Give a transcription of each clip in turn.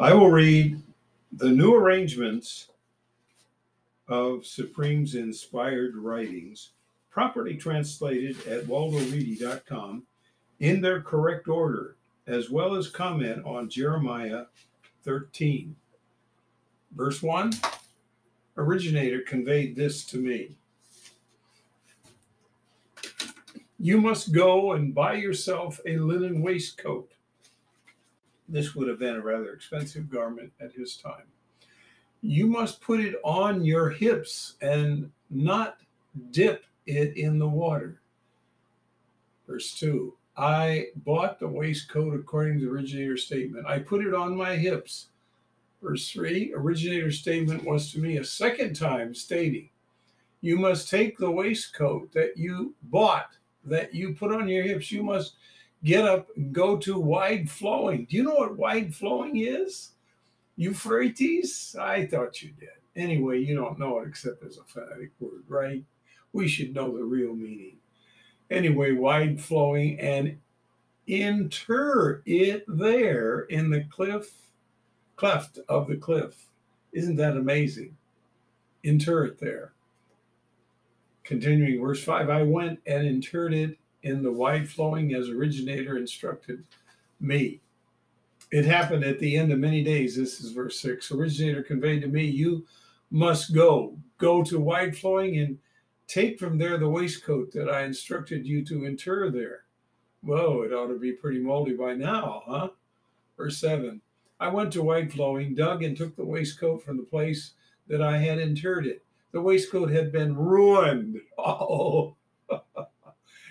I will read the new arrangements of Supreme's inspired writings, properly translated at waldoreedy.com in their correct order, as well as comment on Jeremiah 13. Verse 1 Originator conveyed this to me. You must go and buy yourself a linen waistcoat. This would have been a rather expensive garment at his time. You must put it on your hips and not dip it in the water. Verse 2 I bought the waistcoat according to the originator's statement. I put it on my hips. Verse 3 Originator's statement was to me a second time stating, You must take the waistcoat that you bought, that you put on your hips. You must get up and go to wide flowing. Do you know what wide flowing is? Euphrates? I thought you did. Anyway, you don't know it except as a phonetic word, right? We should know the real meaning. Anyway, wide flowing and inter it there in the cliff, cleft of the cliff. Isn't that amazing? Inter it there. Continuing verse 5 I went and interred it in the wide flowing as originator instructed me. It happened at the end of many days. This is verse 6. Originator conveyed to me, You must go. Go to wide flowing and take from there the waistcoat that I instructed you to inter there. Whoa, it ought to be pretty moldy by now, huh? Verse 7. I went to wide flowing, dug and took the waistcoat from the place that I had interred it. The waistcoat had been ruined. Oh,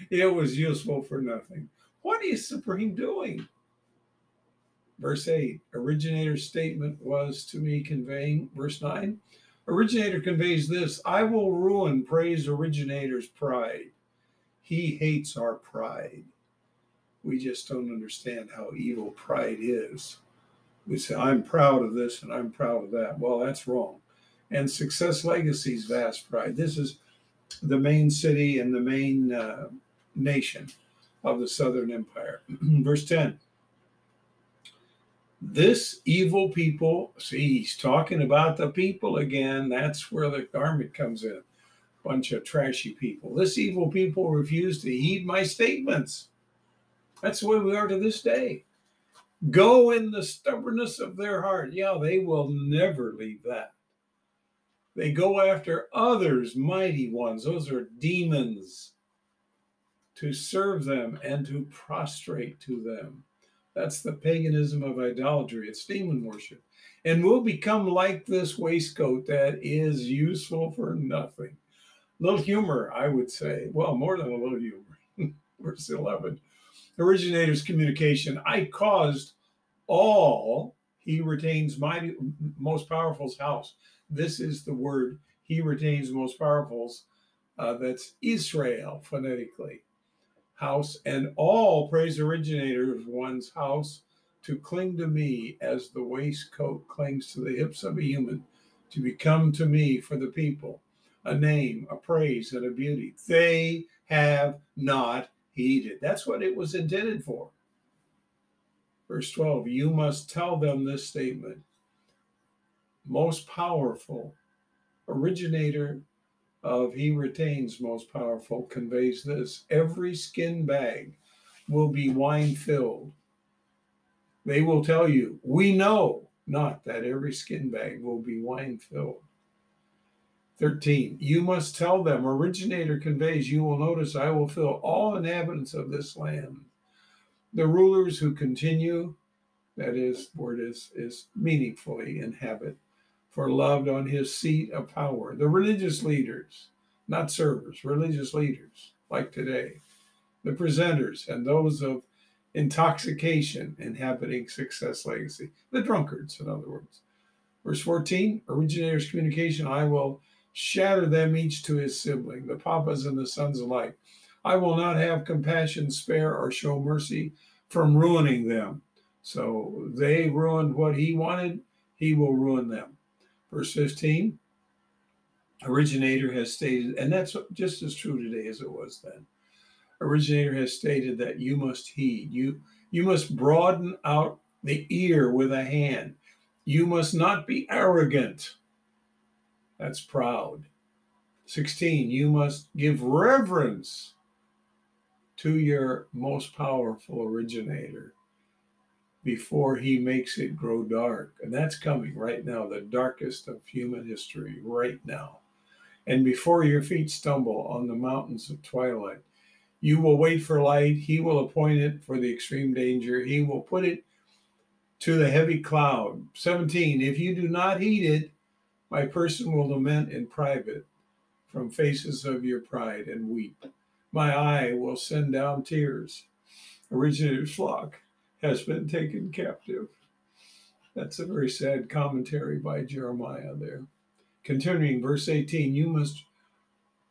it was useful for nothing. What is Supreme doing? Verse 8 Originator's statement was to me conveying, verse 9 Originator conveys this I will ruin praise originator's pride. He hates our pride. We just don't understand how evil pride is. We say, I'm proud of this and I'm proud of that. Well, that's wrong. And Success Legacy's vast pride. This is the main city and the main uh, nation of the Southern Empire. Verse 10 this evil people, see, he's talking about the people again. That's where the garment comes in. Bunch of trashy people. This evil people refuse to heed my statements. That's the way we are to this day. Go in the stubbornness of their heart. Yeah, they will never leave that. They go after others, mighty ones. Those are demons to serve them and to prostrate to them. That's the paganism of idolatry. It's demon worship. And we'll become like this waistcoat that is useful for nothing. Little humor, I would say. Well, more than a little humor. Verse 11 Originator's communication. I caused all, he retains mighty, most powerful's house. This is the word he retains most powerful's. Uh, that's Israel phonetically house, and all praise originators of one's house to cling to me as the waistcoat clings to the hips of a human, to become to me for the people a name, a praise, and a beauty. They have not heeded. That's what it was intended for. Verse 12 You must tell them this statement most powerful originator of he retains most powerful conveys this every skin bag will be wine filled. They will tell you, we know not that every skin bag will be wine filled. 13. You must tell them, originator conveys, you will notice I will fill all inhabitants of this land. The rulers who continue, that is, word is, is meaningfully inhabit, for loved on his seat of power. The religious leaders, not servers, religious leaders like today. The presenters and those of intoxication inhabiting success legacy. The drunkards, in other words. Verse 14 originator's communication I will shatter them each to his sibling, the papas and the sons alike. I will not have compassion, spare, or show mercy from ruining them. So they ruined what he wanted, he will ruin them. Verse 15 Originator has stated, and that's just as true today as it was then. Originator has stated that you must heed, you, you must broaden out the ear with a hand. You must not be arrogant. That's proud. 16. You must give reverence to your most powerful originator before he makes it grow dark. And that's coming right now, the darkest of human history, right now. And before your feet stumble on the mountains of twilight, you will wait for light. He will appoint it for the extreme danger. He will put it to the heavy cloud. 17. If you do not heed it, my person will lament in private from faces of your pride and weep. My eye will send down tears. Originator's flock has been taken captive. That's a very sad commentary by Jeremiah there. Continuing, verse 18, you must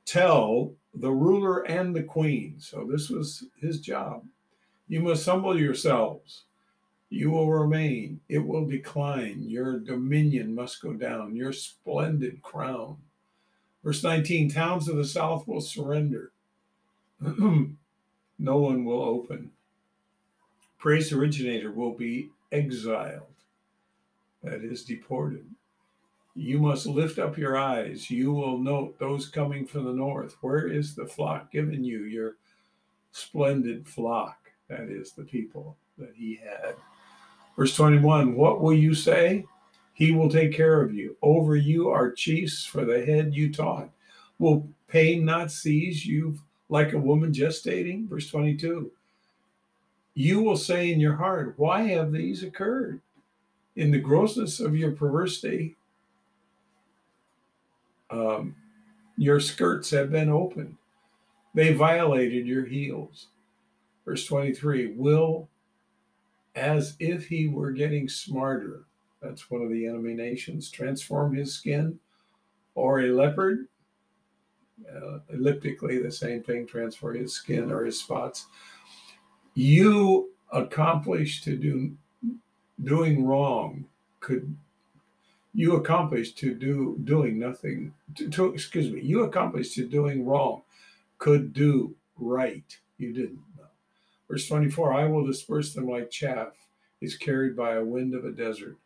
tell the ruler and the queen. So this was his job. You must humble yourselves. You will remain. It will decline. Your dominion must go down. Your splendid crown. Verse 19 Towns of the south will surrender. no one will open. Praise originator will be exiled, that is, deported. You must lift up your eyes. You will note those coming from the north. Where is the flock given you, your splendid flock? That is, the people that he had. Verse 21 What will you say? He will take care of you. Over you are chiefs for the head you taught. Will pain not seize you like a woman gestating? Verse 22 you will say in your heart, Why have these occurred? In the grossness of your perversity, um, your skirts have been opened. They violated your heels. Verse 23 will, as if he were getting smarter, that's one of the enemy nations, transform his skin, or a leopard, uh, elliptically, the same thing, transform his skin or his spots you accomplish to do doing wrong could you accomplish to do doing nothing to, to, excuse me you accomplish to doing wrong could do right. You didn't know verse 24 i will disperse them like chaff is carried by a wind of a desert.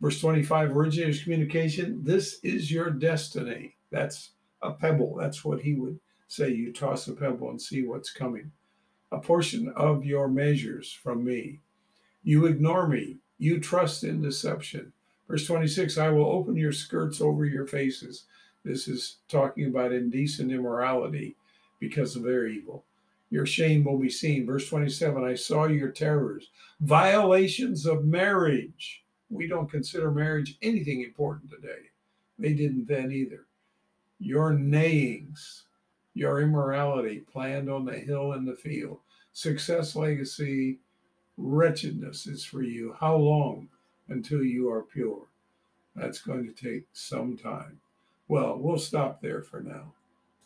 Verse 25 originator's communication this is your destiny. That's a pebble. That's what he would say. You toss a pebble and see what's coming a portion of your measures from me. You ignore me. You trust in deception. Verse 26 I will open your skirts over your faces. This is talking about indecent immorality because of their evil. Your shame will be seen. Verse 27 I saw your terrors, violations of marriage. We don't consider marriage anything important today. They didn't then either. Your neighings, your immorality planned on the hill and the field. Success, legacy, wretchedness is for you. How long until you are pure? That's going to take some time. Well, we'll stop there for now.